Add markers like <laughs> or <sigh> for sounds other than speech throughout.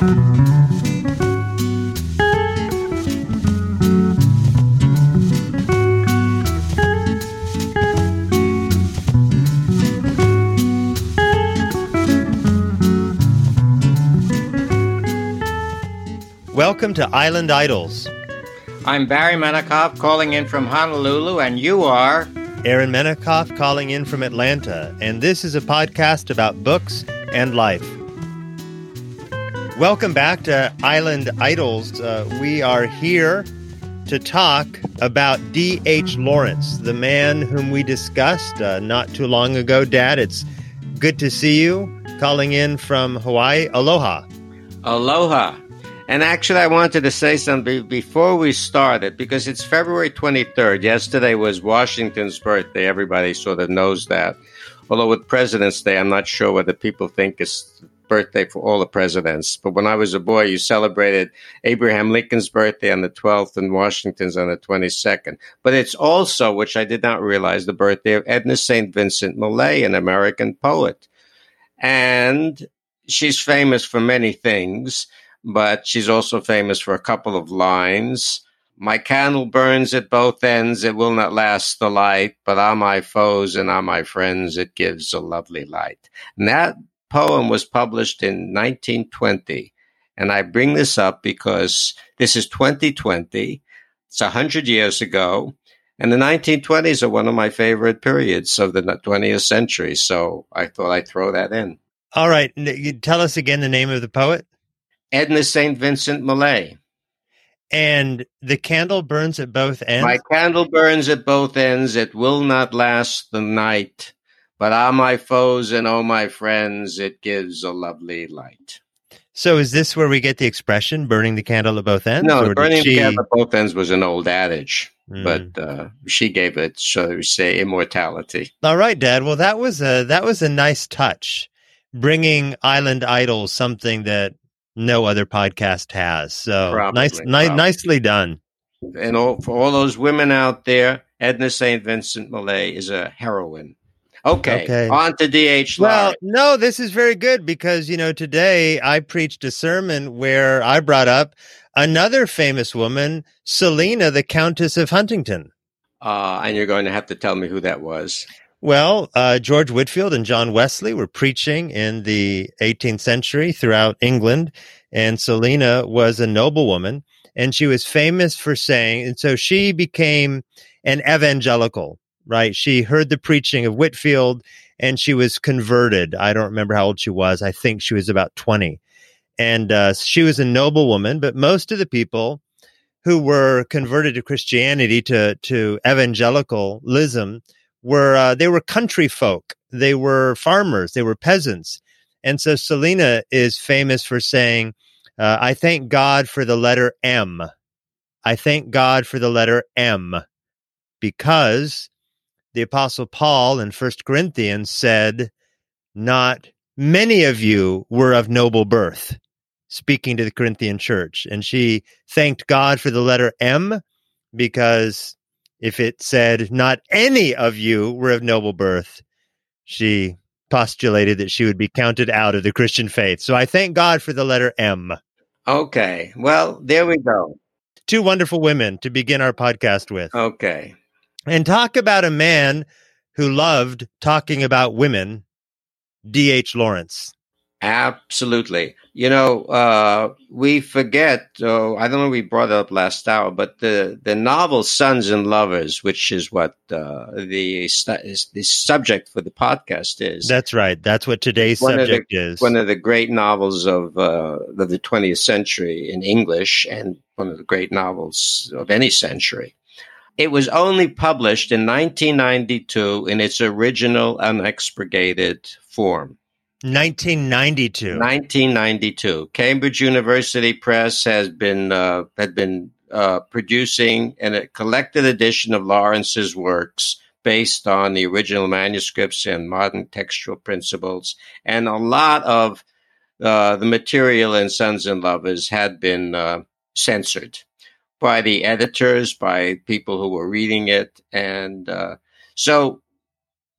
Welcome to Island Idols. I'm Barry Menikoff calling in from Honolulu, and you are Aaron Menikoff calling in from Atlanta, and this is a podcast about books and life. Welcome back to Island Idols. Uh, we are here to talk about D.H. Lawrence, the man whom we discussed uh, not too long ago. Dad, it's good to see you calling in from Hawaii. Aloha. Aloha. And actually, I wanted to say something before we started because it's February 23rd. Yesterday was Washington's birthday. Everybody sort of knows that. Although with President's Day, I'm not sure whether people think it's birthday for all the presidents. But when I was a boy, you celebrated Abraham Lincoln's birthday on the 12th and Washington's on the 22nd. But it's also, which I did not realize, the birthday of Edna St. Vincent Millay, an American poet. And she's famous for many things but she's also famous for a couple of lines. My candle burns at both ends, it will not last the light, but on my foes and on my friends it gives a lovely light. And that poem was published in 1920. And I bring this up because this is 2020. It's 100 years ago. And the 1920s are one of my favorite periods of the 20th century. So I thought I'd throw that in. All right. Tell us again the name of the poet. Edna St. Vincent Millay. And the candle burns at both ends? My candle burns at both ends. It will not last the night. But ah, my foes and oh, my friends, it gives a lovely light. So is this where we get the expression burning the candle at both ends? No, burning she... the candle at both ends was an old adage, mm. but uh, she gave it, so we say, immortality. All right, Dad. Well, that was a that was a nice touch, bringing Island Idols something that no other podcast has. So probably, nice, ni- nicely done. And all, for all those women out there, Edna St. Vincent Millay is a heroine. Okay, okay. on to DH. Well, no, this is very good because, you know, today I preached a sermon where I brought up another famous woman, Selina, the Countess of Huntingdon. Uh, and you're going to have to tell me who that was. Well, uh, George Whitefield and John Wesley were preaching in the 18th century throughout England, and Selina was a noblewoman, and she was famous for saying, and so she became an evangelical, right? She heard the preaching of Whitefield and she was converted. I don't remember how old she was. I think she was about 20. And uh, she was a noblewoman, but most of the people who were converted to Christianity, to, to evangelicalism, were uh, they were country folk. They were farmers. They were peasants. And so Selina is famous for saying, uh, "I thank God for the letter M. I thank God for the letter M, because the Apostle Paul in First Corinthians said, "Not many of you were of noble birth." Speaking to the Corinthian church, and she thanked God for the letter M because if it said, Not any of you were of noble birth, she postulated that she would be counted out of the Christian faith. So I thank God for the letter M. Okay. Well, there we go. Two wonderful women to begin our podcast with. Okay. And talk about a man who loved talking about women, D.H. Lawrence. Absolutely. You know, uh, we forget, oh, I don't know, we brought it up last hour, but the, the novel Sons and Lovers, which is what uh, the, the subject for the podcast is. That's right. That's what today's one subject the, is. One of the great novels of, uh, of the 20th century in English and one of the great novels of any century. It was only published in 1992 in its original unexpurgated form. 1992. 1992. Cambridge University Press has been uh, had been uh, producing an, a collected edition of Lawrence's works based on the original manuscripts and modern textual principles, and a lot of uh, the material in Sons and Lovers had been uh, censored by the editors, by people who were reading it, and uh, so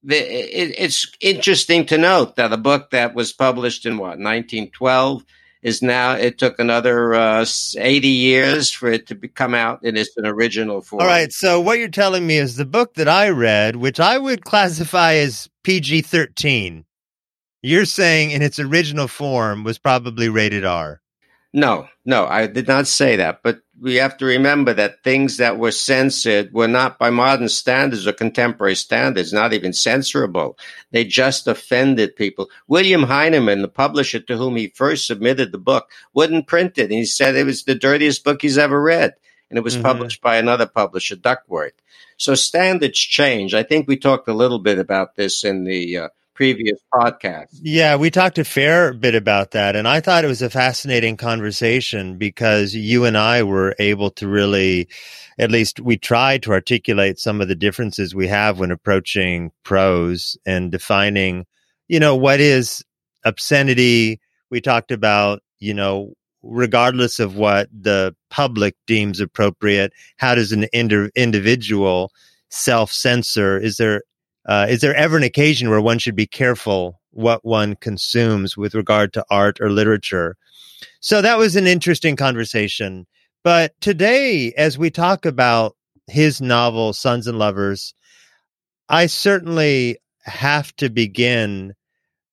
the, it, it's interesting to note that a book that was published in what 1912 is now it took another uh, 80 years for it to be, come out in its an original form. All right. So what you're telling me is the book that I read, which I would <laughs> classify as PG 13, you're saying in its original form was probably rated R. No, no, I did not say that. But we have to remember that things that were censored were not by modern standards or contemporary standards, not even censorable. They just offended people. William Heinemann, the publisher to whom he first submitted the book, wouldn't print it. And he said it was the dirtiest book he's ever read. And it was mm-hmm. published by another publisher, Duckworth. So standards change. I think we talked a little bit about this in the uh, previous podcast. Yeah, we talked a fair bit about that. And I thought it was a fascinating conversation because you and I were able to really, at least we tried to articulate some of the differences we have when approaching prose and defining, you know, what is obscenity. We talked about, you know, regardless of what the public deems appropriate, how does an ind- individual self censor? Is there uh, is there ever an occasion where one should be careful what one consumes with regard to art or literature? So that was an interesting conversation. But today, as we talk about his novel, Sons and Lovers, I certainly have to begin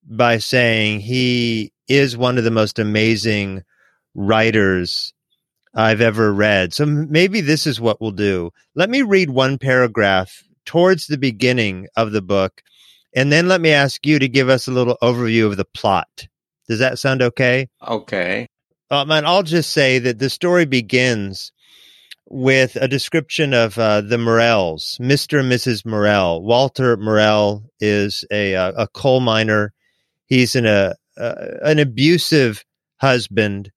by saying he is one of the most amazing writers I've ever read. So maybe this is what we'll do. Let me read one paragraph towards the beginning of the book. And then let me ask you to give us a little overview of the plot. Does that sound okay? Okay. Um, and I'll just say that the story begins with a description of uh, the Morels, Mr. and Mrs. Morel. Walter Morel is a, uh, a coal miner. He's an, a, uh, uh, an abusive husband.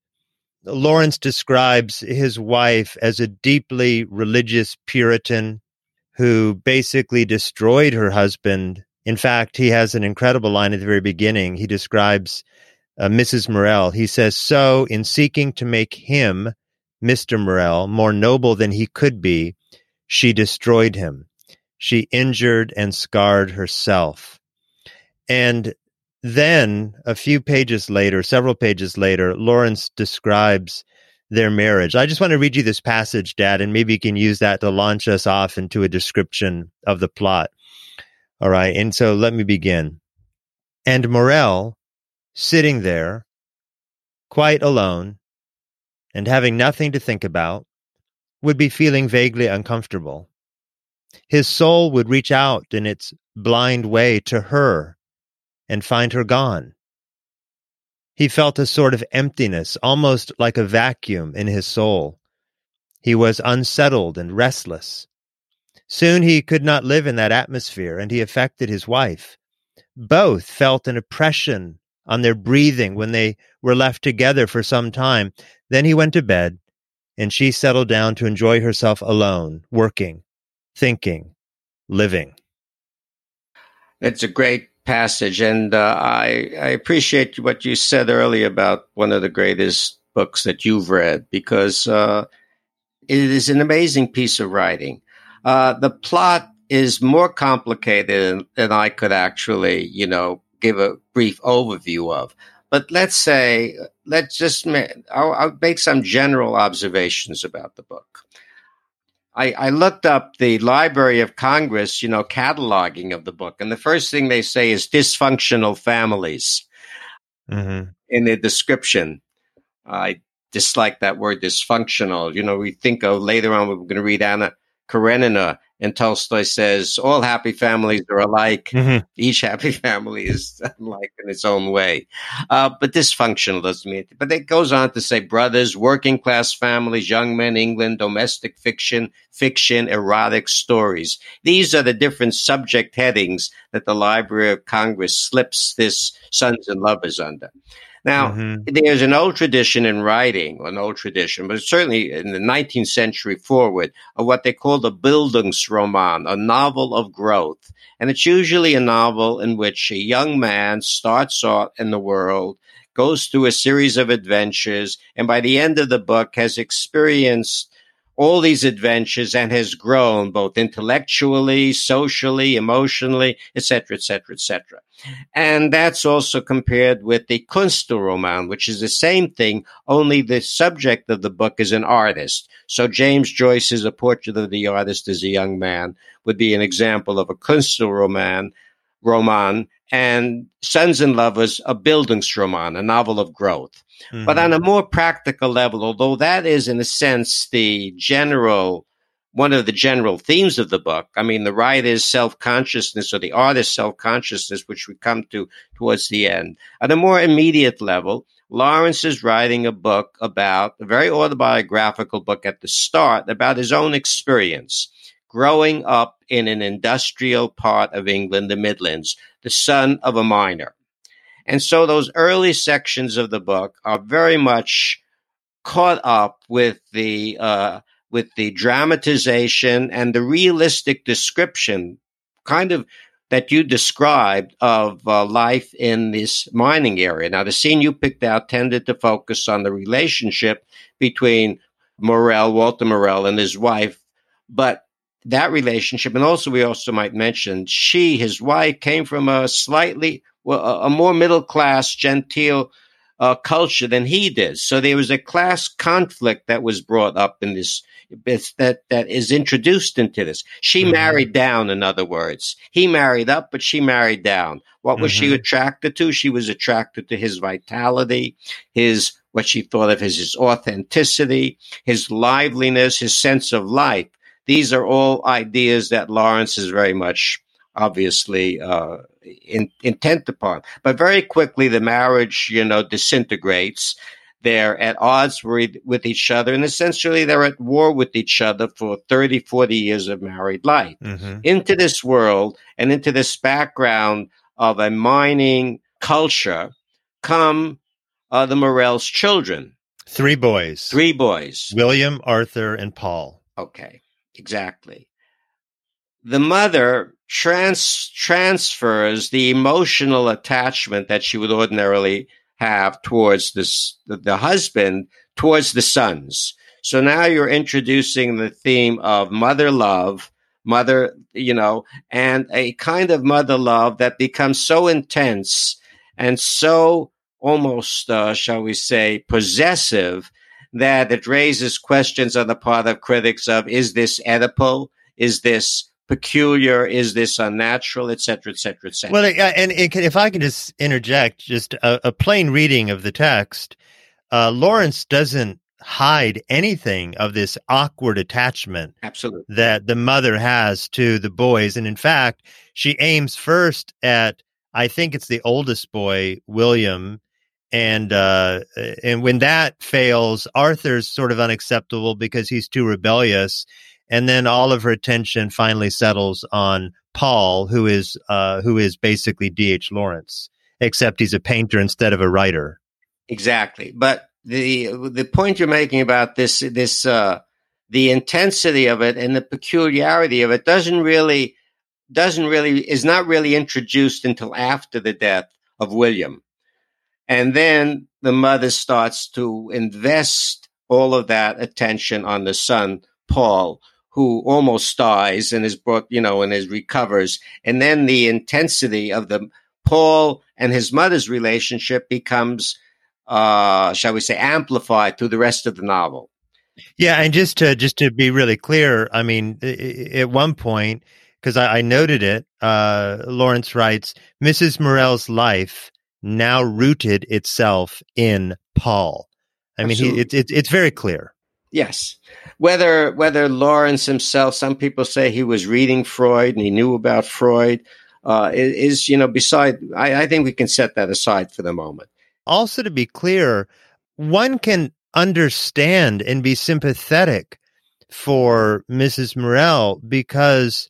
Lawrence describes his wife as a deeply religious Puritan who basically destroyed her husband. In fact, he has an incredible line at the very beginning. He describes uh, Mrs. Morel. He says, So, in seeking to make him, Mr. Morel, more noble than he could be, she destroyed him. She injured and scarred herself. And then, a few pages later, several pages later, Lawrence describes their marriage. I just want to read you this passage, Dad, and maybe you can use that to launch us off into a description of the plot. All right. And so let me begin. And Morel, sitting there, quite alone, and having nothing to think about, would be feeling vaguely uncomfortable. His soul would reach out in its blind way to her and find her gone. He felt a sort of emptiness, almost like a vacuum in his soul. He was unsettled and restless. Soon he could not live in that atmosphere, and he affected his wife. Both felt an oppression on their breathing when they were left together for some time. Then he went to bed, and she settled down to enjoy herself alone, working, thinking, living. It's a great passage, and uh, I, I appreciate what you said earlier about one of the greatest books that you've read because uh, it is an amazing piece of writing. Uh, the plot is more complicated than I could actually, you know, give a brief overview of. But let's say, let's just, I'll, I'll make some general observations about the book. I, I, looked up the Library of Congress, you know, cataloging of the book, and the first thing they say is dysfunctional families mm-hmm. in the description. I dislike that word dysfunctional. You know, we think of later on, we're going to read Anna Karenina and Tolstoy says, all happy families are alike. Mm-hmm. Each happy <laughs> family is alike in its own way. Uh, but dysfunctional doesn't mean. But it goes on to say brothers, working class families, young men, England, domestic fiction, fiction, erotic stories. These are the different subject headings that the Library of Congress slips this Sons and Lovers under. Now, mm-hmm. there's an old tradition in writing, an old tradition, but certainly in the 19th century forward, of what they call the Bildungsroman, a novel of growth. And it's usually a novel in which a young man starts out in the world, goes through a series of adventures, and by the end of the book has experienced all these adventures and has grown both intellectually, socially, emotionally, etc., etc., etc. And that's also compared with the Kunstroman, which is the same thing, only the subject of the book is an artist. So James Joyce's A Portrait of the Artist as a Young Man would be an example of a Kunstroman roman, and Sons and Lovers, a Bildungsroman, a novel of growth. Mm-hmm. But on a more practical level, although that is in a sense the general one of the general themes of the book. I mean, the writer's self consciousness or the artist's self consciousness, which we come to towards the end. At a more immediate level, Lawrence is writing a book about a very autobiographical book at the start about his own experience growing up in an industrial part of England, the Midlands, the son of a miner. And so those early sections of the book are very much caught up with the uh, with the dramatization and the realistic description, kind of that you described of uh, life in this mining area. Now, the scene you picked out tended to focus on the relationship between Morel, Walter Morel, and his wife, but that relationship, and also we also might mention she, his wife, came from a slightly well, a more middle class, genteel uh, culture than he did. So there was a class conflict that was brought up in this that that is introduced into this. She mm-hmm. married down, in other words. He married up, but she married down. What was mm-hmm. she attracted to? She was attracted to his vitality, his what she thought of as his authenticity, his liveliness, his sense of life. These are all ideas that Lawrence is very much obviously uh, in, intent upon. But very quickly, the marriage, you know, disintegrates. They're at odds with, with each other, and essentially they're at war with each other for 30, 40 years of married life. Mm-hmm. Into this world and into this background of a mining culture come uh, the Morel's children. Three boys. Three boys. William, Arthur, and Paul. Okay, exactly. The mother trans- transfers the emotional attachment that she would ordinarily have towards this, the, the husband towards the sons. So now you're introducing the theme of mother love, mother, you know, and a kind of mother love that becomes so intense and so almost, uh, shall we say, possessive that it raises questions on the part of critics of is this Oedipal? Is this peculiar? Is this unnatural? Et cetera, et cetera, et cetera. Well, and if I can just interject, just a, a plain reading of the text, uh, Lawrence doesn't hide anything of this awkward attachment absolutely that the mother has to the boys and in fact she aims first at i think it's the oldest boy william and uh and when that fails arthur's sort of unacceptable because he's too rebellious and then all of her attention finally settles on Paul, who is uh, who is basically D.H. Lawrence, except he's a painter instead of a writer. Exactly, but the the point you're making about this this uh, the intensity of it and the peculiarity of it doesn't really doesn't really is not really introduced until after the death of William, and then the mother starts to invest all of that attention on the son Paul, who almost dies and is brought, you know, and is recovers. And then the intensity of the Paul and his mother's relationship becomes, uh, shall we say, amplified through the rest of the novel. Yeah, and just to just to be really clear, I mean, at one point, because I, I, noted it, uh, Lawrence writes, Mrs. Morel's life now rooted itself in Paul. I mean, he, it, it, it's very clear. Yes. Whether whether Lawrence himself, some people say he was reading Freud and he knew about Freud, uh, is you know beside. I, I think we can set that aside for the moment. Also, to be clear, one can understand and be sympathetic for Mrs. Morel because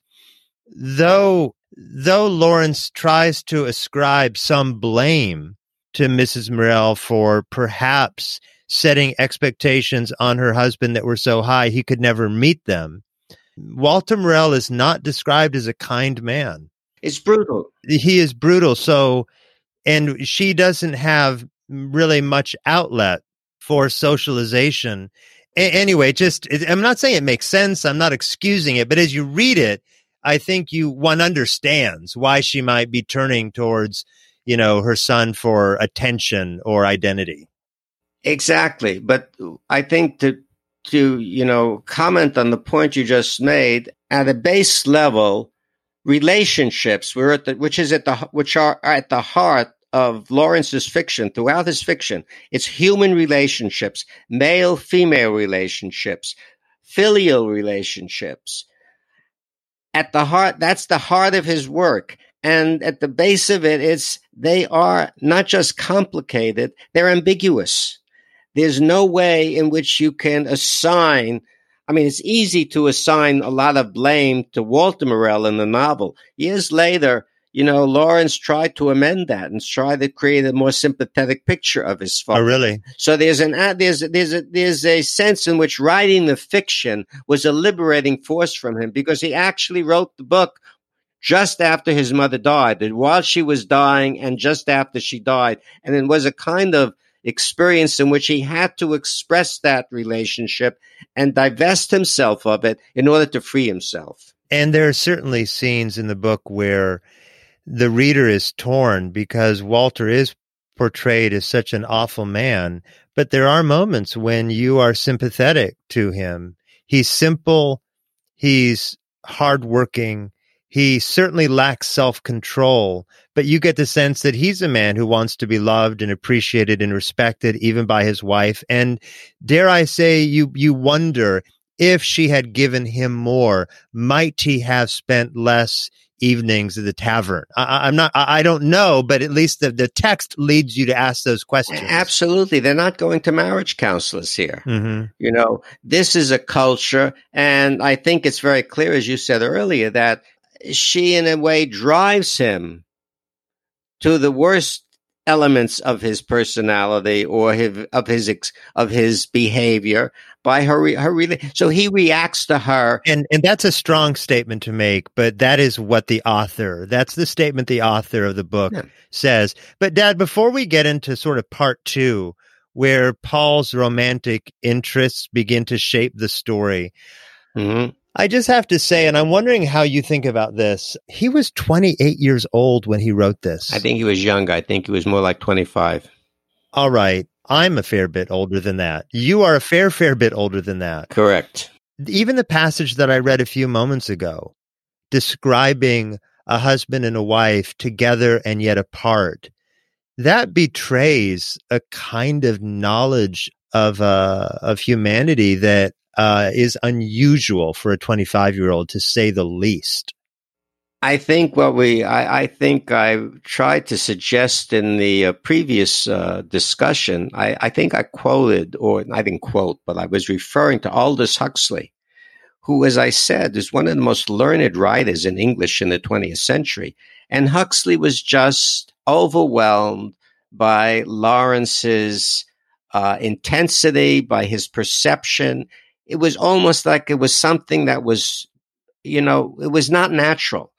though though Lawrence tries to ascribe some blame to Mrs. Morel for perhaps setting expectations on her husband that were so high he could never meet them. Walter Morel is not described as a kind man. It's brutal. He is brutal. So, and she doesn't have really much outlet for socialization. A- anyway, just I'm not saying it makes sense. I'm not excusing it, but as you read it, I think you one understands why she might be turning towards, you know, her son for attention or identity. Exactly, but I think to to you know comment on the point you just made at a base level, relationships we're at the which is at the which are at the heart of Lawrence's fiction throughout his fiction. It's human relationships, male female relationships, filial relationships. At the heart, that's the heart of his work. And at the base of it, it's they are not just complicated, they're ambiguous. There's no way in which you can assign. I mean, it's easy to assign a lot of blame to Walter Morel in the novel. Years later, you know, Lawrence tried to amend that and try to create a more sympathetic picture of his father. Oh, really? So there's an uh, there's there's a there's a sense in which writing the fiction was a liberating force from him because he actually wrote the book just after his mother died, and while she was dying, and just after she died, and it was a kind of experience in which he had to express that relationship and divest himself of it in order to free himself. And there are certainly scenes in the book where the reader is torn because Walter is portrayed as such an awful man, but there are moments when you are sympathetic to him. He's simple, he's hardworking, he certainly lacks self control, but you get the sense that he's a man who wants to be loved and appreciated and respected even by his wife. And dare I say, you, you wonder if she had given him more, might he have spent less evenings at the tavern? I, am not, I, I don't know, but at least the, the text leads you to ask those questions. Absolutely. They're not going to marriage counselors here. Mm-hmm. You know, this is a culture. And I think it's very clear, as you said earlier, that she, in a way, drives him to the worst elements of his personality or his, of his of his behavior by her her really so he reacts to her and and that's a strong statement to make but that is what the author that's the statement the author of the book yeah. says but dad before we get into sort of part 2 where Paul's romantic interests begin to shape the story mm-hmm. I just have to say, and I'm wondering how you think about this. He was 28 years old when he wrote this. I think he was young. I think he was more like 25. All right. I'm a fair bit older than that. You are a fair, fair bit older than that. Correct. Even the passage that I read a few moments ago, describing a husband and a wife together and yet apart, that betrays a kind of knowledge of uh, of humanity that uh, is unusual for a 25 year old to say the least. I think what we, I, I think I tried to suggest in the uh, previous uh, discussion, I, I, think I quoted, or I didn't quote, but I was referring to Aldous Huxley, who, as I said, is one of the most learned writers in English in the 20th century. And Huxley was just overwhelmed by Lawrence's uh, intensity, by his perception, it was almost like it was something that was, you know, it was not natural.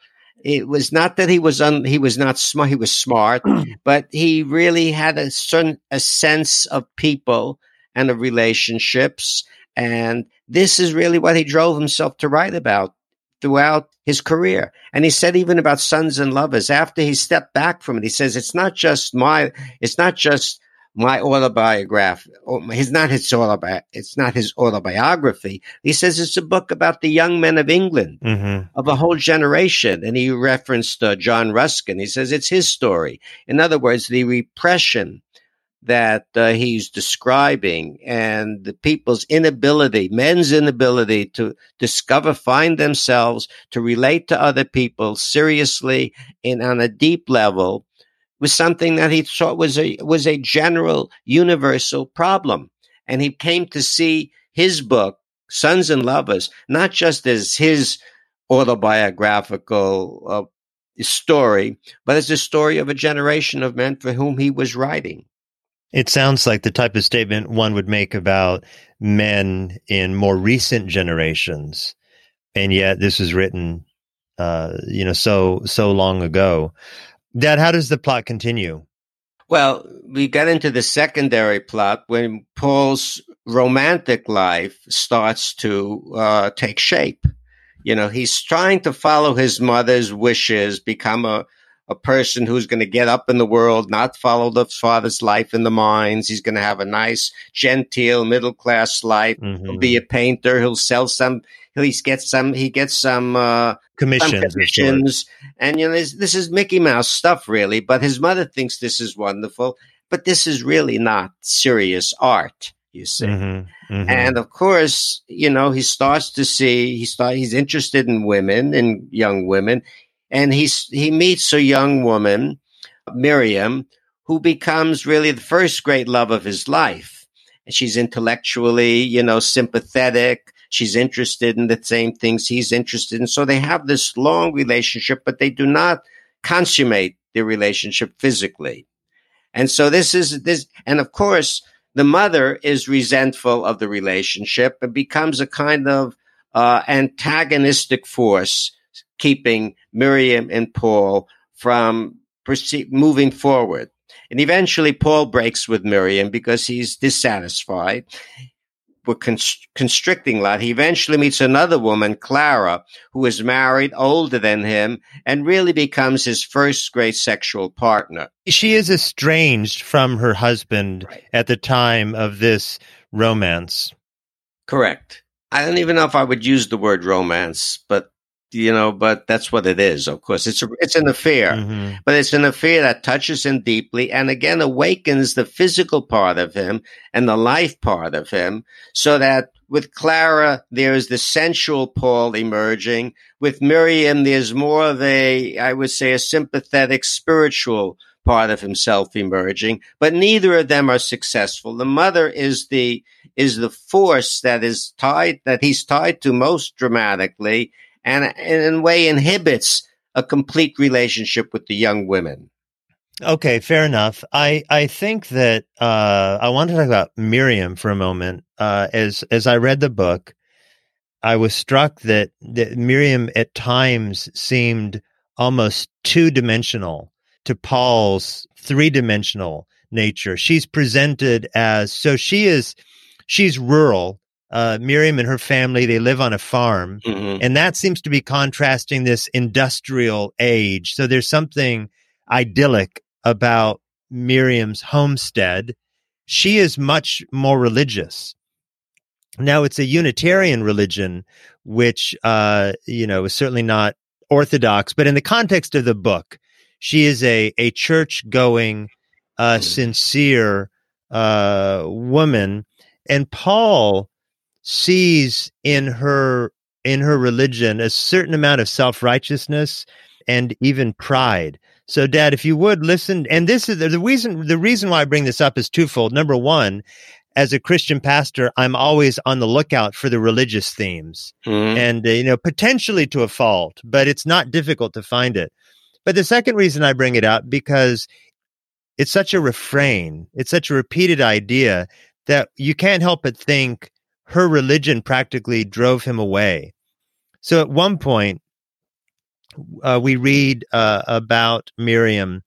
It was not that he was un, he was not smart. He was smart, <clears throat> but he really had a certain a sense of people and of relationships. And this is really what he drove himself to write about throughout his career. And he said even about sons and lovers, after he stepped back from it, he says, it's not just my, it's not just my autobiography. It's not his autobi- It's not his autobiography. He says it's a book about the young men of England, mm-hmm. of a whole generation. And he referenced uh, John Ruskin. He says it's his story. In other words, the repression that uh, he's describing and the people's inability, men's inability to discover, find themselves, to relate to other people seriously and on a deep level was something that he thought was a was a general universal problem. And he came to see his book sons and lovers not just as his autobiographical uh, story but as a story of a generation of men for whom he was writing. It sounds like the type of statement one would make about men in more recent generations. And yet this was written uh, you know so so long ago Dad, how does the plot continue? Well, we get into the secondary plot when Paul's romantic life starts to uh, take shape. You know, he's trying to follow his mother's wishes, become a, a person who's going to get up in the world, not follow the father's life in the mines. He's going to have a nice, genteel, middle class life. Mm-hmm. He'll be a painter. He'll sell some. He'll get some. He gets some uh, commissions. Some commissions. And you know, this, this is Mickey Mouse stuff, really. But his mother thinks this is wonderful. But this is really not serious art you see. Mm-hmm, mm-hmm. And of course, you know, he starts to see, he start, he's interested in women, in young women, and he's, he meets a young woman, Miriam, who becomes really the first great love of his life. And she's intellectually, you know, sympathetic. She's interested in the same things he's interested in. So they have this long relationship, but they do not consummate their relationship physically. And so this is this, and of course, the mother is resentful of the relationship and becomes a kind of uh, antagonistic force, keeping Miriam and Paul from moving forward. And eventually, Paul breaks with Miriam because he's dissatisfied were const- constricting lot. He eventually meets another woman, Clara, who is married, older than him, and really becomes his first great sexual partner. She is estranged from her husband right. at the time of this romance. Correct. I don't even know if I would use the word romance, but you know, but that's what it is. Of course, it's a, it's an affair, mm-hmm. but it's an affair that touches him deeply, and again awakens the physical part of him and the life part of him, so that with Clara there is the sensual Paul emerging. With Miriam, there's more of a, I would say, a sympathetic, spiritual part of himself emerging. But neither of them are successful. The mother is the is the force that is tied that he's tied to most dramatically and, in a way inhibits a complete relationship with the young women. Okay, fair enough. I, I think that uh, I want to talk about Miriam for a moment. Uh, as as I read the book, I was struck that, that Miriam at times seemed almost two dimensional to Paul's three dimensional nature. She's presented as so she is she's rural uh, Miriam and her family, they live on a farm. Mm-hmm. And that seems to be contrasting this industrial age. So there's something idyllic about Miriam's homestead. She is much more religious. Now it's a Unitarian religion, which, uh, you know, is certainly not orthodox, but in the context of the book, she is a, a church going, uh, mm. sincere, uh, woman. And Paul, sees in her in her religion a certain amount of self-righteousness and even pride. So dad, if you would listen and this is the reason the reason why I bring this up is twofold. Number 1, as a Christian pastor, I'm always on the lookout for the religious themes mm-hmm. and uh, you know potentially to a fault, but it's not difficult to find it. But the second reason I bring it up because it's such a refrain, it's such a repeated idea that you can't help but think her religion practically drove him away. So at one point, uh, we read uh, about Miriam.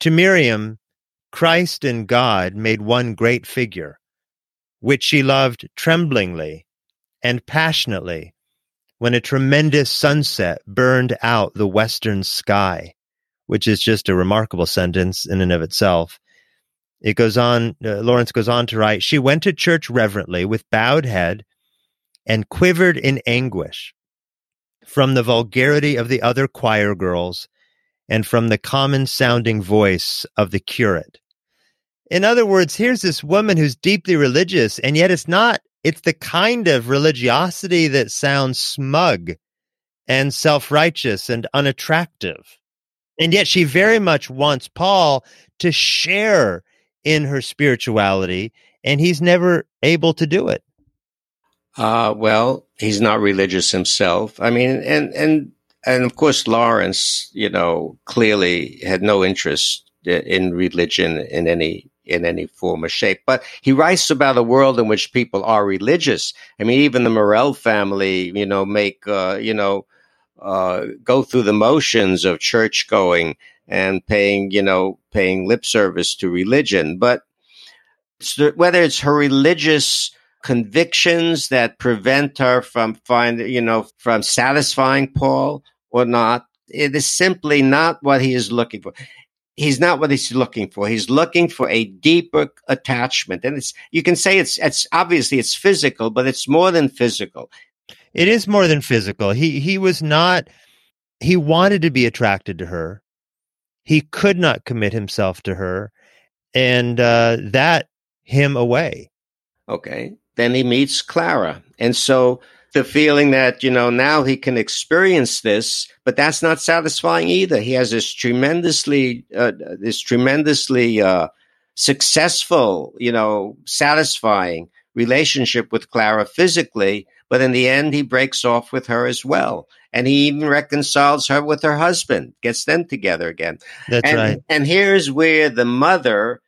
To Miriam, Christ and God made one great figure, which she loved tremblingly and passionately when a tremendous sunset burned out the western sky, which is just a remarkable sentence in and of itself. It goes on, uh, Lawrence goes on to write, she went to church reverently with bowed head and quivered in anguish from the vulgarity of the other choir girls and from the common sounding voice of the curate. In other words, here's this woman who's deeply religious, and yet it's not, it's the kind of religiosity that sounds smug and self righteous and unattractive. And yet she very much wants Paul to share in her spirituality, and he's never able to do it. Uh, well, he's not religious himself. I mean, and and and of course, Lawrence, you know, clearly had no interest in religion in any in any form or shape. But he writes about a world in which people are religious. I mean, even the Morel family, you know, make uh, you know uh, go through the motions of church going and paying, you know, paying lip service to religion. But whether it's her religious convictions that prevent her from find you know from satisfying Paul or not. It is simply not what he is looking for. He's not what he's looking for. He's looking for a deeper attachment, and it's you can say it's it's obviously it's physical, but it's more than physical. It is more than physical. He he was not. He wanted to be attracted to her. He could not commit himself to her, and uh, that him away. Okay, then he meets Clara. And so the feeling that, you know, now he can experience this, but that's not satisfying either. He has this tremendously, uh, this tremendously, uh, successful, you know, satisfying relationship with Clara physically, but in the end, he breaks off with her as well. And he even reconciles her with her husband, gets them together again. That's and, right. And here's where the mother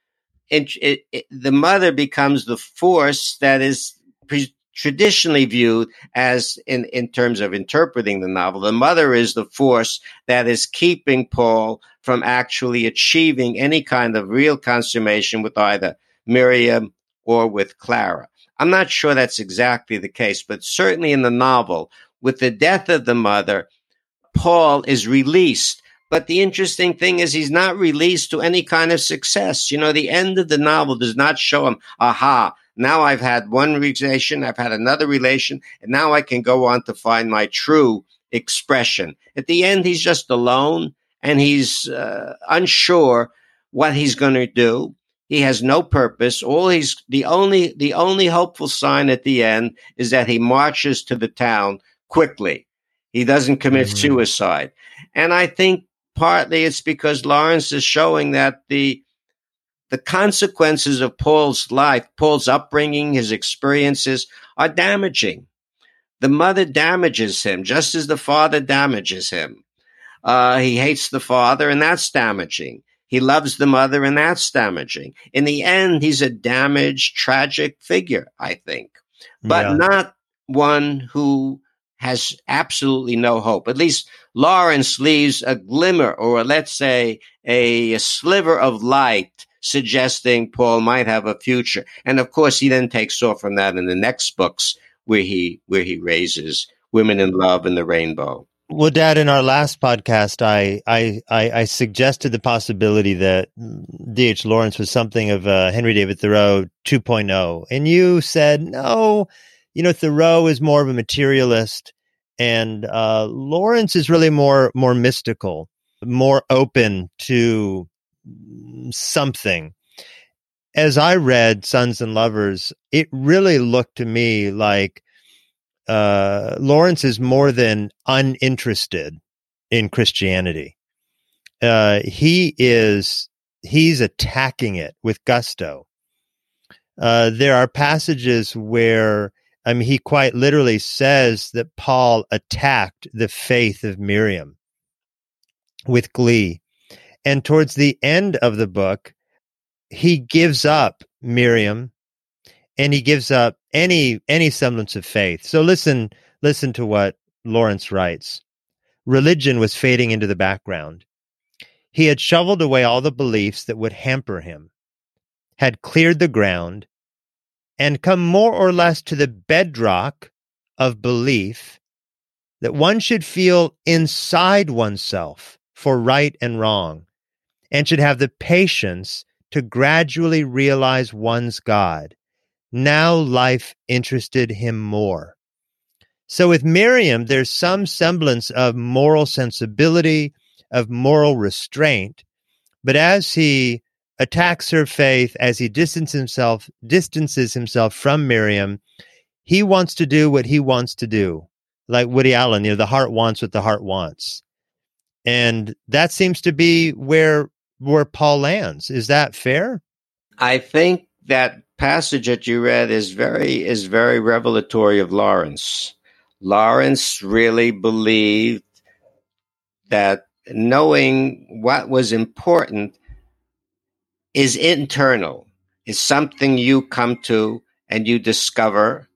it, it, it, the mother becomes the force that is pre- traditionally viewed as in, in terms of interpreting the novel. The mother is the force that is keeping Paul from actually achieving any kind of real consummation with either Miriam or with Clara. I'm not sure that's exactly the case, but certainly in the novel, with the death of the mother, Paul is released but the interesting thing is, he's not released to any kind of success. You know, the end of the novel does not show him, aha, now I've had one relation, I've had another relation, and now I can go on to find my true expression. At the end, he's just alone and he's uh, unsure what he's going to do. He has no purpose. All he's the only the only hopeful sign at the end is that he marches to the town quickly. He doesn't commit mm-hmm. suicide. And I think partly it's because Lawrence is showing that the the consequences of Paul's life, Paul's upbringing, his experiences are damaging. The mother damages him just as the father damages him. Uh, he hates the father, and that's damaging. He loves the mother, and that's damaging. In the end, he's a damaged, tragic figure, I think, but yeah. not one who has absolutely no hope. At least Lawrence leaves a glimmer or let's say a, a, sliver of light suggesting Paul might have a future. And of course he then takes off from that in the next books where he where he raises women in love and the rainbow. Well, Dad, in our last podcast, I, I, I, I suggested the possibility that D.H. Lawrence was something of a Henry David Thoreau 2.0. And you said, no, you know, Thoreau is more of a materialist, and uh, Lawrence is really more more mystical, more open to something. As I read Sons and Lovers, it really looked to me like uh, Lawrence is more than uninterested in Christianity. Uh, he is he's attacking it with gusto. Uh, there are passages where I mean, he quite literally says that Paul attacked the faith of Miriam with glee. And towards the end of the book, he gives up Miriam and he gives up any any semblance of faith. So listen listen to what Lawrence writes. Religion was fading into the background. He had shoveled away all the beliefs that would hamper him, had cleared the ground, and come more or less to the bedrock of belief that one should feel inside oneself for right and wrong and should have the patience to gradually realize one's God. Now life interested him more. So with Miriam, there's some semblance of moral sensibility, of moral restraint. But as he attacks her faith as he distances himself distances himself from Miriam. He wants to do what he wants to do, like Woody Allen. You know, the heart wants what the heart wants, and that seems to be where where Paul lands. Is that fair? I think that passage that you read is very is very revelatory of Lawrence. Lawrence really believed that knowing what was important is internal, is something you come to and you discover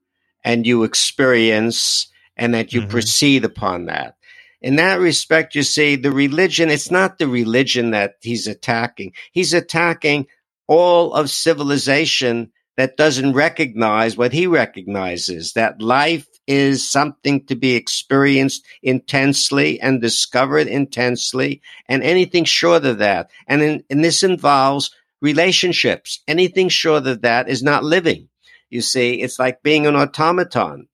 and you experience and that you mm-hmm. proceed upon that. In that respect, you see, the religion, it's not the religion that he's attacking. He's attacking all of civilization that doesn't recognize what he recognizes that life is something to be experienced intensely and discovered intensely, and anything short of that. And, in, and this involves relationships. Anything short of that is not living. You see, it's like being an automaton.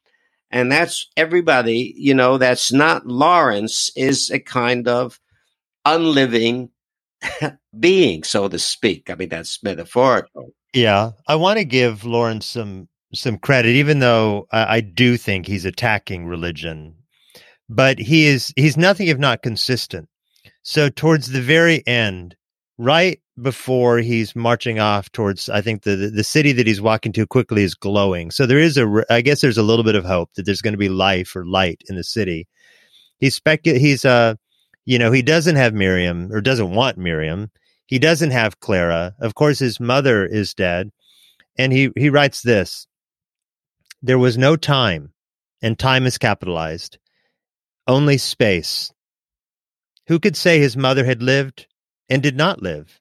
And that's everybody, you know, that's not Lawrence is a kind of unliving <laughs> being, so to speak. I mean, that's metaphorical. Yeah. I want to give Lawrence some some credit, even though I, I do think he's attacking religion. But he is he's nothing if not consistent. So towards the very end, right before he's marching off towards, I think the the city that he's walking to quickly is glowing. So there is a, I guess there's a little bit of hope that there's going to be life or light in the city. He's specu- he's uh, you know, he doesn't have Miriam or doesn't want Miriam. He doesn't have Clara. Of course, his mother is dead, and he he writes this. There was no time, and time is capitalized, only space. Who could say his mother had lived and did not live?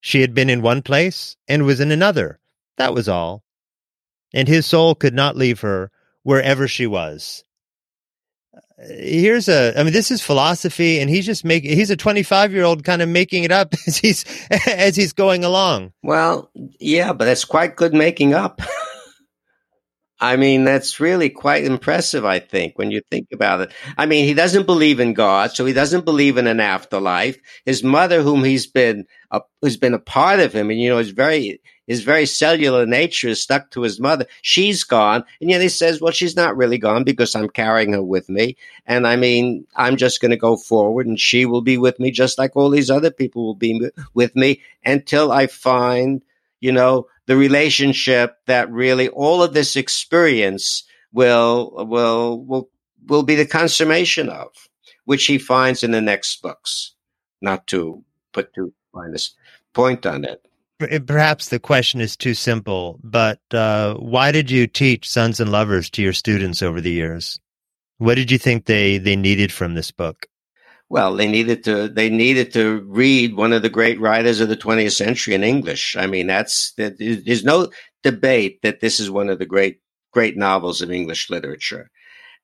She had been in one place and was in another. That was all. And his soul could not leave her wherever she was. Here's a, I mean, this is philosophy, and he's just making, he's a 25 year old kind of making it up <laughs> as he's, as he's going along. Well, yeah, but that's quite good making up. <laughs> I mean, that's really quite impressive, I think, when you think about it. I mean, he doesn't believe in God, so he doesn't believe in an afterlife. His mother, whom he's been, a, who's been a part of him, and you know, is very, his very cellular nature is stuck to his mother. She's gone. And yet he says, well, she's not really gone because I'm carrying her with me. And I mean, I'm just going to go forward and she will be with me just like all these other people will be with me until I find, you know, the relationship that really all of this experience will will will will be the consummation of, which he finds in the next books. Not to put too fine point on it. Perhaps the question is too simple, but uh, why did you teach Sons and Lovers to your students over the years? What did you think they, they needed from this book? Well, they needed to they needed to read one of the great writers of the 20th century in English. I mean, that's that. There's no debate that this is one of the great great novels of English literature.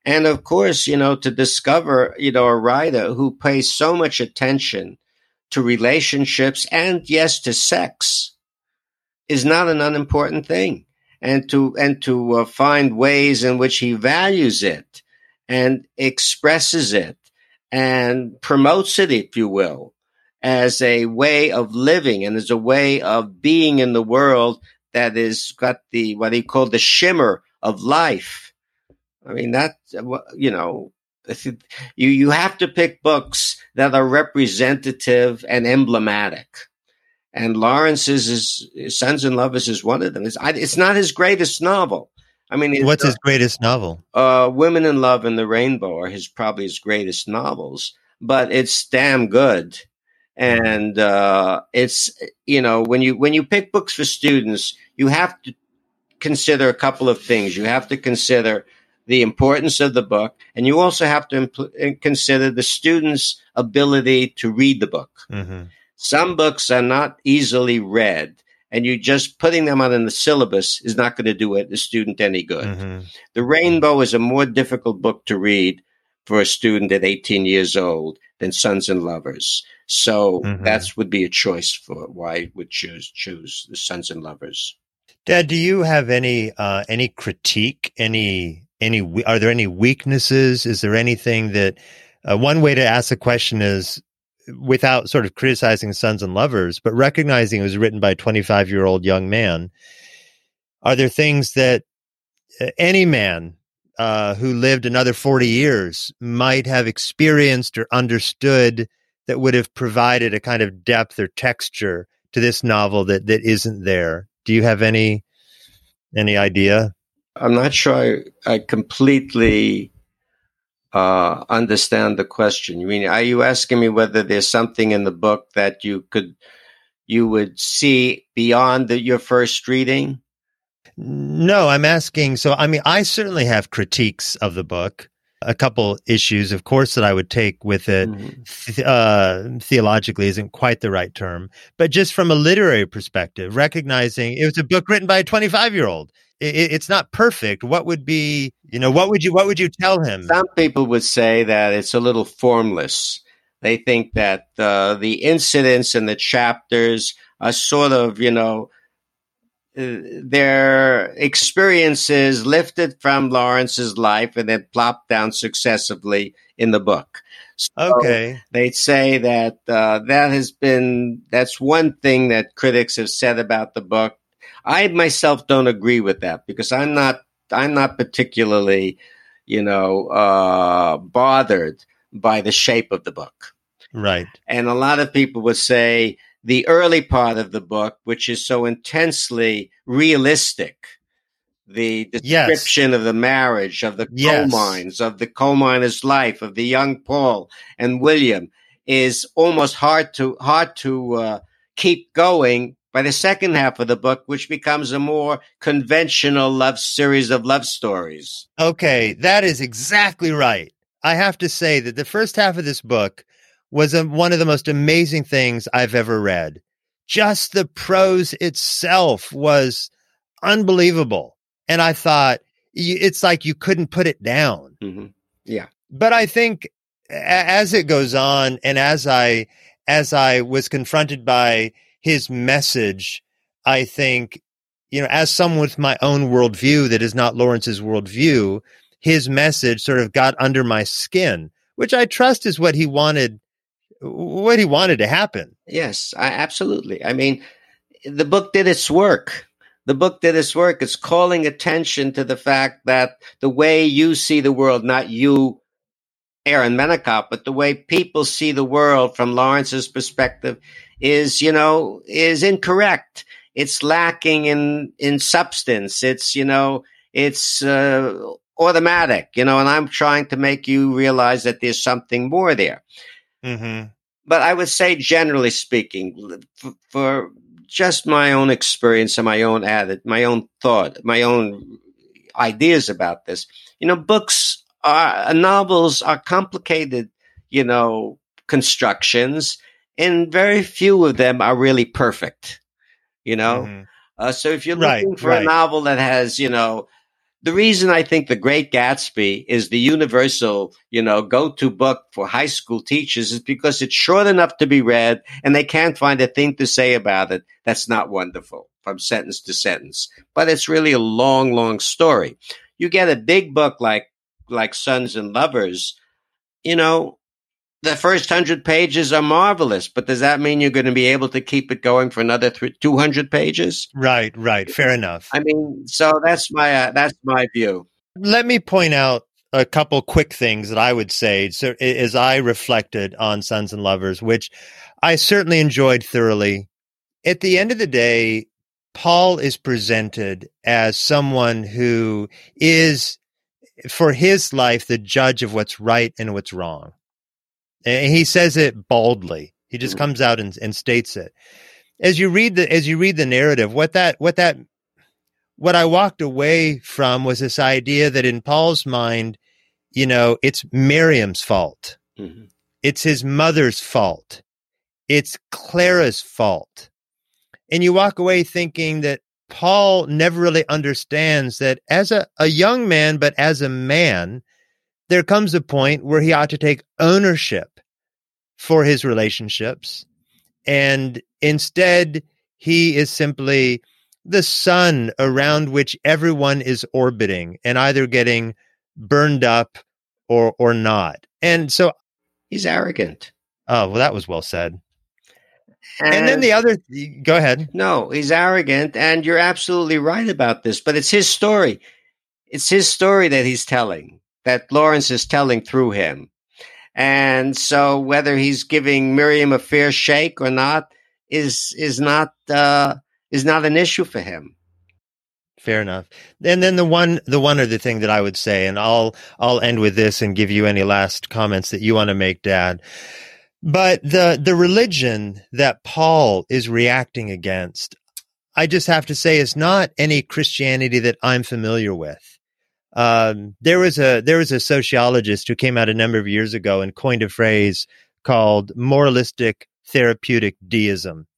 And of course, you know, to discover, you know, a writer who pays so much attention to relationships and yes, to sex is not an unimportant thing. And to, and to uh, find ways in which he values it and expresses it and promotes it, if you will, as a way of living and as a way of being in the world that is got the what he called the shimmer of life. I mean that you know you you have to pick books that are representative and emblematic. And Lawrence's is, Sons and Lovers is one of them. It's, it's not his greatest novel. I mean, what's his greatest novel? Uh, Women in Love and the Rainbow are his probably his greatest novels, but it's damn good. And uh, it's you know when you when you pick books for students, you have to consider a couple of things. You have to consider the importance of the book, and you also have to impl- consider the student's ability to read the book. Mm-hmm. Some books are not easily read and you just putting them on in the syllabus is not going to do it the student any good. Mm-hmm. The Rainbow is a more difficult book to read for a student at 18 years old than Sons and Lovers. So mm-hmm. that would be a choice for why I would choose choose the Sons and Lovers. Dad, do you have any uh, any critique? Any any are there any weaknesses? Is there anything that uh, one way to ask the question is without sort of criticizing Sons and Lovers, but recognizing it was written by a 25 year old young man, are there things that uh, any man uh, who lived another 40 years might have experienced or understood that would have provided a kind of depth or texture to this novel that, that isn't there? Do you have any any idea? I'm not sure I, I completely uh, understand the question. You mean are you asking me whether there's something in the book that you could you would see beyond the, your first reading? No, I'm asking. So, I mean, I certainly have critiques of the book. a couple issues, of course, that I would take with it. Mm-hmm. Uh, theologically isn't quite the right term, but just from a literary perspective, recognizing it was a book written by a 25 year old. It's not perfect. What would be, you know, what would you, what would you tell him? Some people would say that it's a little formless. They think that uh, the incidents and the chapters are sort of, you know, their experiences lifted from Lawrence's life and then plopped down successively in the book. So okay. They'd say that uh, that has been that's one thing that critics have said about the book. I myself don't agree with that because I'm not I'm not particularly, you know, uh, bothered by the shape of the book. Right. And a lot of people would say the early part of the book, which is so intensely realistic. The description yes. of the marriage, of the coal yes. mines, of the coal miner's life, of the young Paul and William is almost hard to hard to uh, keep going by the second half of the book, which becomes a more conventional love series of love stories. Okay, that is exactly right. I have to say that the first half of this book was a, one of the most amazing things I've ever read. Just the prose itself was unbelievable. And I thought, it's like you couldn't put it down. Mm-hmm. Yeah. But I think as it goes on and as I, as I was confronted by his message, I think, you know, as someone with my own worldview that is not Lawrence's worldview, his message sort of got under my skin, which I trust is what he wanted what he wanted to happen. Yes, I, absolutely. I mean, the book did its work. The book did its work. It's calling attention to the fact that the way you see the world, not you, Aaron Menikoff, but the way people see the world from Lawrence's perspective is, you know, is incorrect. It's lacking in, in substance. It's, you know, it's, uh, automatic, you know, and I'm trying to make you realize that there's something more there. Mm-hmm. But I would say, generally speaking, for, for just my own experience and my own added, my own thought, my own ideas about this, you know, books are novels are complicated, you know, constructions, and very few of them are really perfect. You know, mm-hmm. uh, so if you're looking right, for right. a novel that has, you know, the reason I think The Great Gatsby is the universal, you know, go-to book for high school teachers is because it's short enough to be read and they can't find a thing to say about it that's not wonderful from sentence to sentence. But it's really a long, long story. You get a big book like like Sons and Lovers, you know, the first 100 pages are marvelous, but does that mean you're going to be able to keep it going for another 200 pages? Right, right. Fair enough. I mean, so that's my uh, that's my view. Let me point out a couple quick things that I would say so as I reflected on Sons and Lovers, which I certainly enjoyed thoroughly. At the end of the day, Paul is presented as someone who is for his life the judge of what's right and what's wrong and he says it baldly. He just mm-hmm. comes out and, and states it. As you read the as you read the narrative, what that what that what I walked away from was this idea that in Paul's mind, you know, it's Miriam's fault. Mm-hmm. It's his mother's fault. It's Clara's fault. And you walk away thinking that Paul never really understands that as a, a young man, but as a man, there comes a point where he ought to take ownership for his relationships. And instead, he is simply the sun around which everyone is orbiting and either getting burned up or, or not. And so he's arrogant. Oh, well, that was well said. And, and, then the other, go ahead. No, he's arrogant, and you're absolutely right about this. But it's his story. It's his story that he's telling that Lawrence is telling through him. And so whether he's giving Miriam a fair shake or not is is not uh, is not an issue for him. Fair enough. And then the one the one other thing that I would say, and I'll I'll end with this and give you any last comments that you want to make, Dad. But the the religion that Paul is reacting against, I just have to say is not any Christianity that I'm familiar with. Um, there was a there was a sociologist who came out a number of years ago and coined a phrase called moralistic therapeutic deism.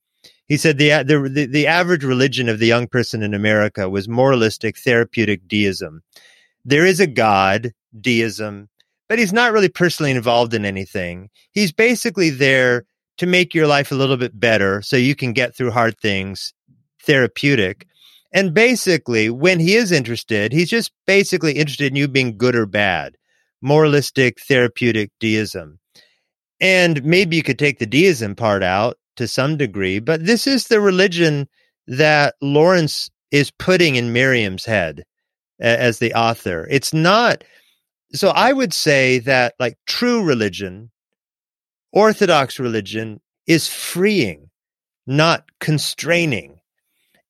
He said the, the the the average religion of the young person in America was moralistic therapeutic deism. There is a God, deism, but he's not really personally involved in anything. He's basically there to make your life a little bit better so you can get through hard things, therapeutic. And basically, when he is interested, he's just basically interested in you being good or bad, moralistic, therapeutic deism. And maybe you could take the deism part out to some degree, but this is the religion that Lawrence is putting in Miriam's head as the author. It's not so I would say that like true religion, orthodox religion is freeing, not constraining.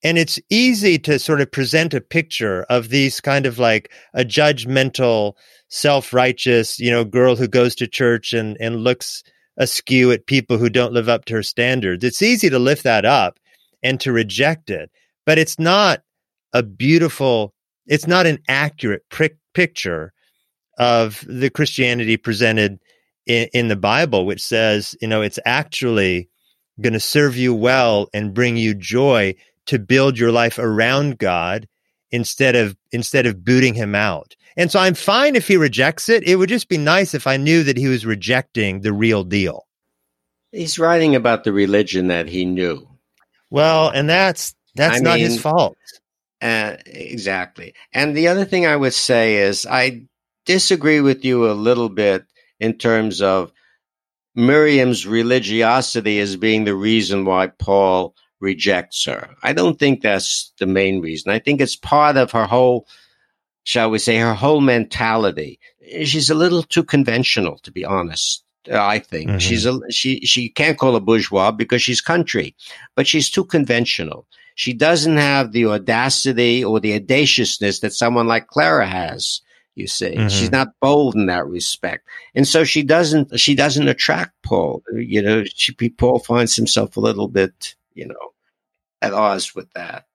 And it's easy to sort of present a picture of these kind of like a judgmental, self-righteous, you know, girl who goes to church and, and looks askew at people who don't live up to her standards. It's easy to lift that up and to reject it, but it's not a beautiful, it's not an accurate picture of the Christianity presented in, in the Bible, which says, you know, it's actually going to serve you well and bring you joy to build your life around God instead of instead of booting him out. And so I'm fine if he rejects it. It would just be nice if I knew that he was rejecting the real deal. He's writing about the religion that he knew. Well, and that's that's I not mean, his fault. Uh, exactly. And the other thing I would say is I disagree with you a little bit in terms of Miriam's religiosity as being the reason why Paul rejects her. I don't think that's the main reason. I think it's part of her whole, shall we say, her whole mentality. She's a little too conventional, to be honest. I think mm-hmm. she's a she she can't call a bourgeois because she's country, but she's too conventional. She doesn't have the audacity or the audaciousness that someone like Clara has. You see, mm-hmm. she's not bold in that respect, and so she doesn't. She doesn't attract Paul. You know, she, Paul finds himself a little bit, you know, at odds with that.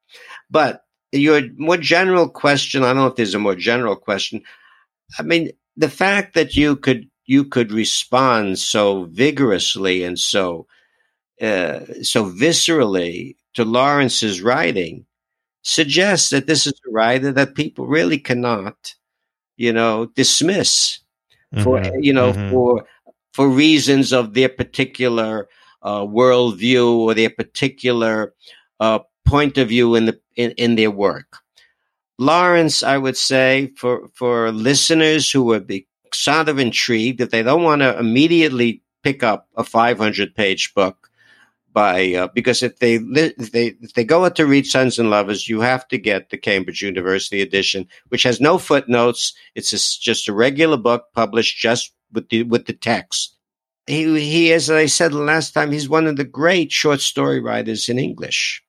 But your more general question, I don't know if there's a more general question. I mean, the fact that you could you could respond so vigorously and so uh, so viscerally to Lawrence's writing suggests that this is a writer that people really cannot you know, dismiss mm-hmm. for you know mm-hmm. for for reasons of their particular uh, worldview or their particular uh, point of view in the in, in their work. Lawrence, I would say, for for listeners who would be sort of intrigued, if they don't want to immediately pick up a 500 page book, by uh, because if they if they if they go out to read Sons and Lovers, you have to get the Cambridge University edition, which has no footnotes. It's just, a regular book published just with the with the text. He he, as I said last time, he's one of the great short story writers in English,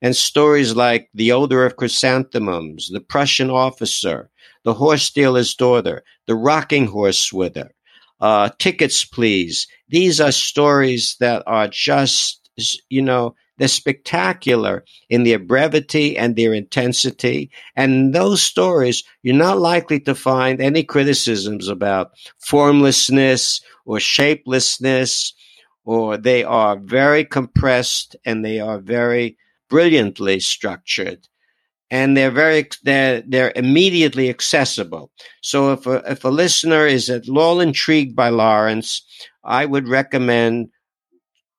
and stories like The Odor of Chrysanthemums, The Prussian Officer, The Horse Dealer's Daughter, The Rocking Horse Winner. Uh, tickets, please. These are stories that are just you know, they're spectacular in their brevity and their intensity. And those stories, you're not likely to find any criticisms about formlessness or shapelessness, or they are very compressed and they are very brilliantly structured. And they're very they're they're immediately accessible. So if a, if a listener is at all intrigued by Lawrence, I would recommend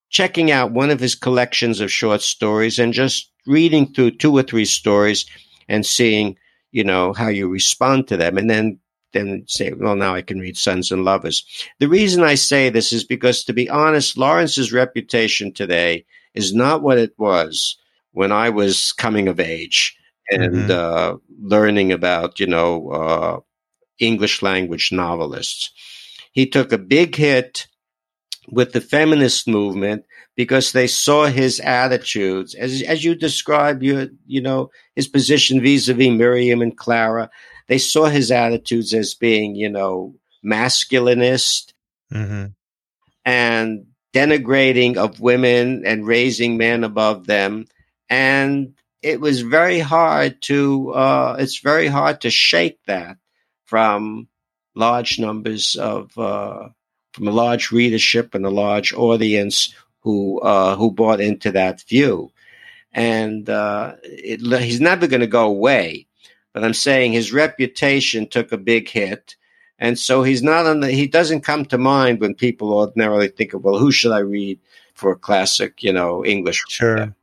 checking out one of his collections of short stories and just reading through two or three stories and seeing, you know, how you respond to them. And then then say, well, now I can read Sons and Lovers. The reason I say this is because, to be honest, Lawrence's reputation today is not what it was when I was coming of age and mm-hmm. uh, learning about, you know, uh, English language novelists. He took a big hit with the feminist movement because they saw his attitudes as as you describe you you know his position vis-a-vis Miriam and Clara they saw his attitudes as being you know masculinist mm-hmm. and denigrating of women and raising men above them and it was very hard to uh, it's very hard to shake that from large numbers of uh, from a large readership and a large audience who uh, who bought into that view, and uh, it, he's never going to go away. But I'm saying his reputation took a big hit, and so he's not on the. He doesn't come to mind when people ordinarily think of, well, who should I read for a classic, you know, English? Sure.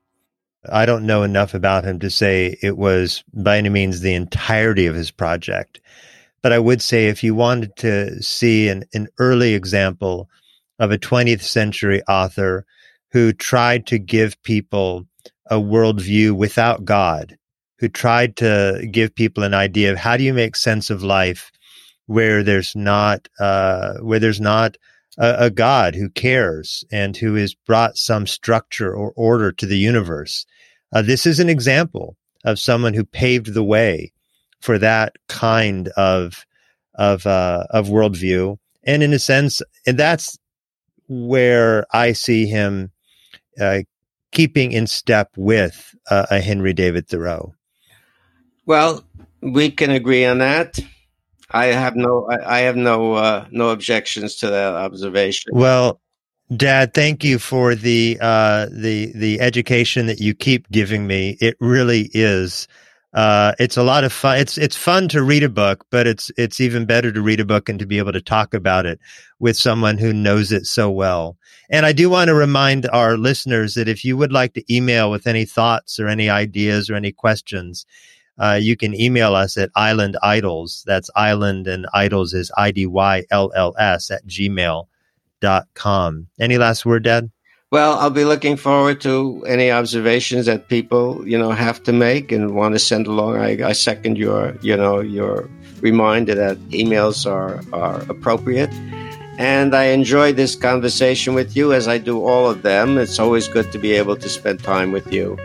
I don't know enough about him to say it was by any means the entirety of his project. But I would say if you wanted to see an, an early example of a 20th century author who tried to give people a worldview without God, who tried to give people an idea of how do you make sense of life where there's not uh, where there's not a, a, God who cares and who has brought some structure or order to the universe. Uh, this is an example of someone who paved the way for that kind of of uh, of worldview, and in a sense, and that's where I see him uh, keeping in step with uh, a Henry David Thoreau. Well, we can agree on that. I have no, I, I have no, uh, no objections to that observation. Well, Dad, thank you for the uh, the the education that you keep giving me. It really is. Uh, it's a lot of fun. It's it's fun to read a book, but it's it's even better to read a book and to be able to talk about it with someone who knows it so well. And I do want to remind our listeners that if you would like to email with any thoughts or any ideas or any questions, uh, you can email us at Island Idylls. That's Island and Idylls is I D Y L L S at gmail dot com. Any last word, Dad? Well, I'll be looking forward to any observations that people, you know, have to make and want to send along. I, I second your, you know, your reminder that emails are, are appropriate. And I enjoyed this conversation with you as I do all of them. It's always good to be able to spend time with you.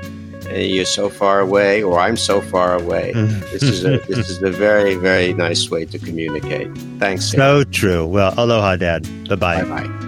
and You're so far away, or I'm so far away. Mm-hmm. this is a this is a very very nice way to communicate. Thanks. So true. Well, aloha, Dad. Bye bye. Bye bye.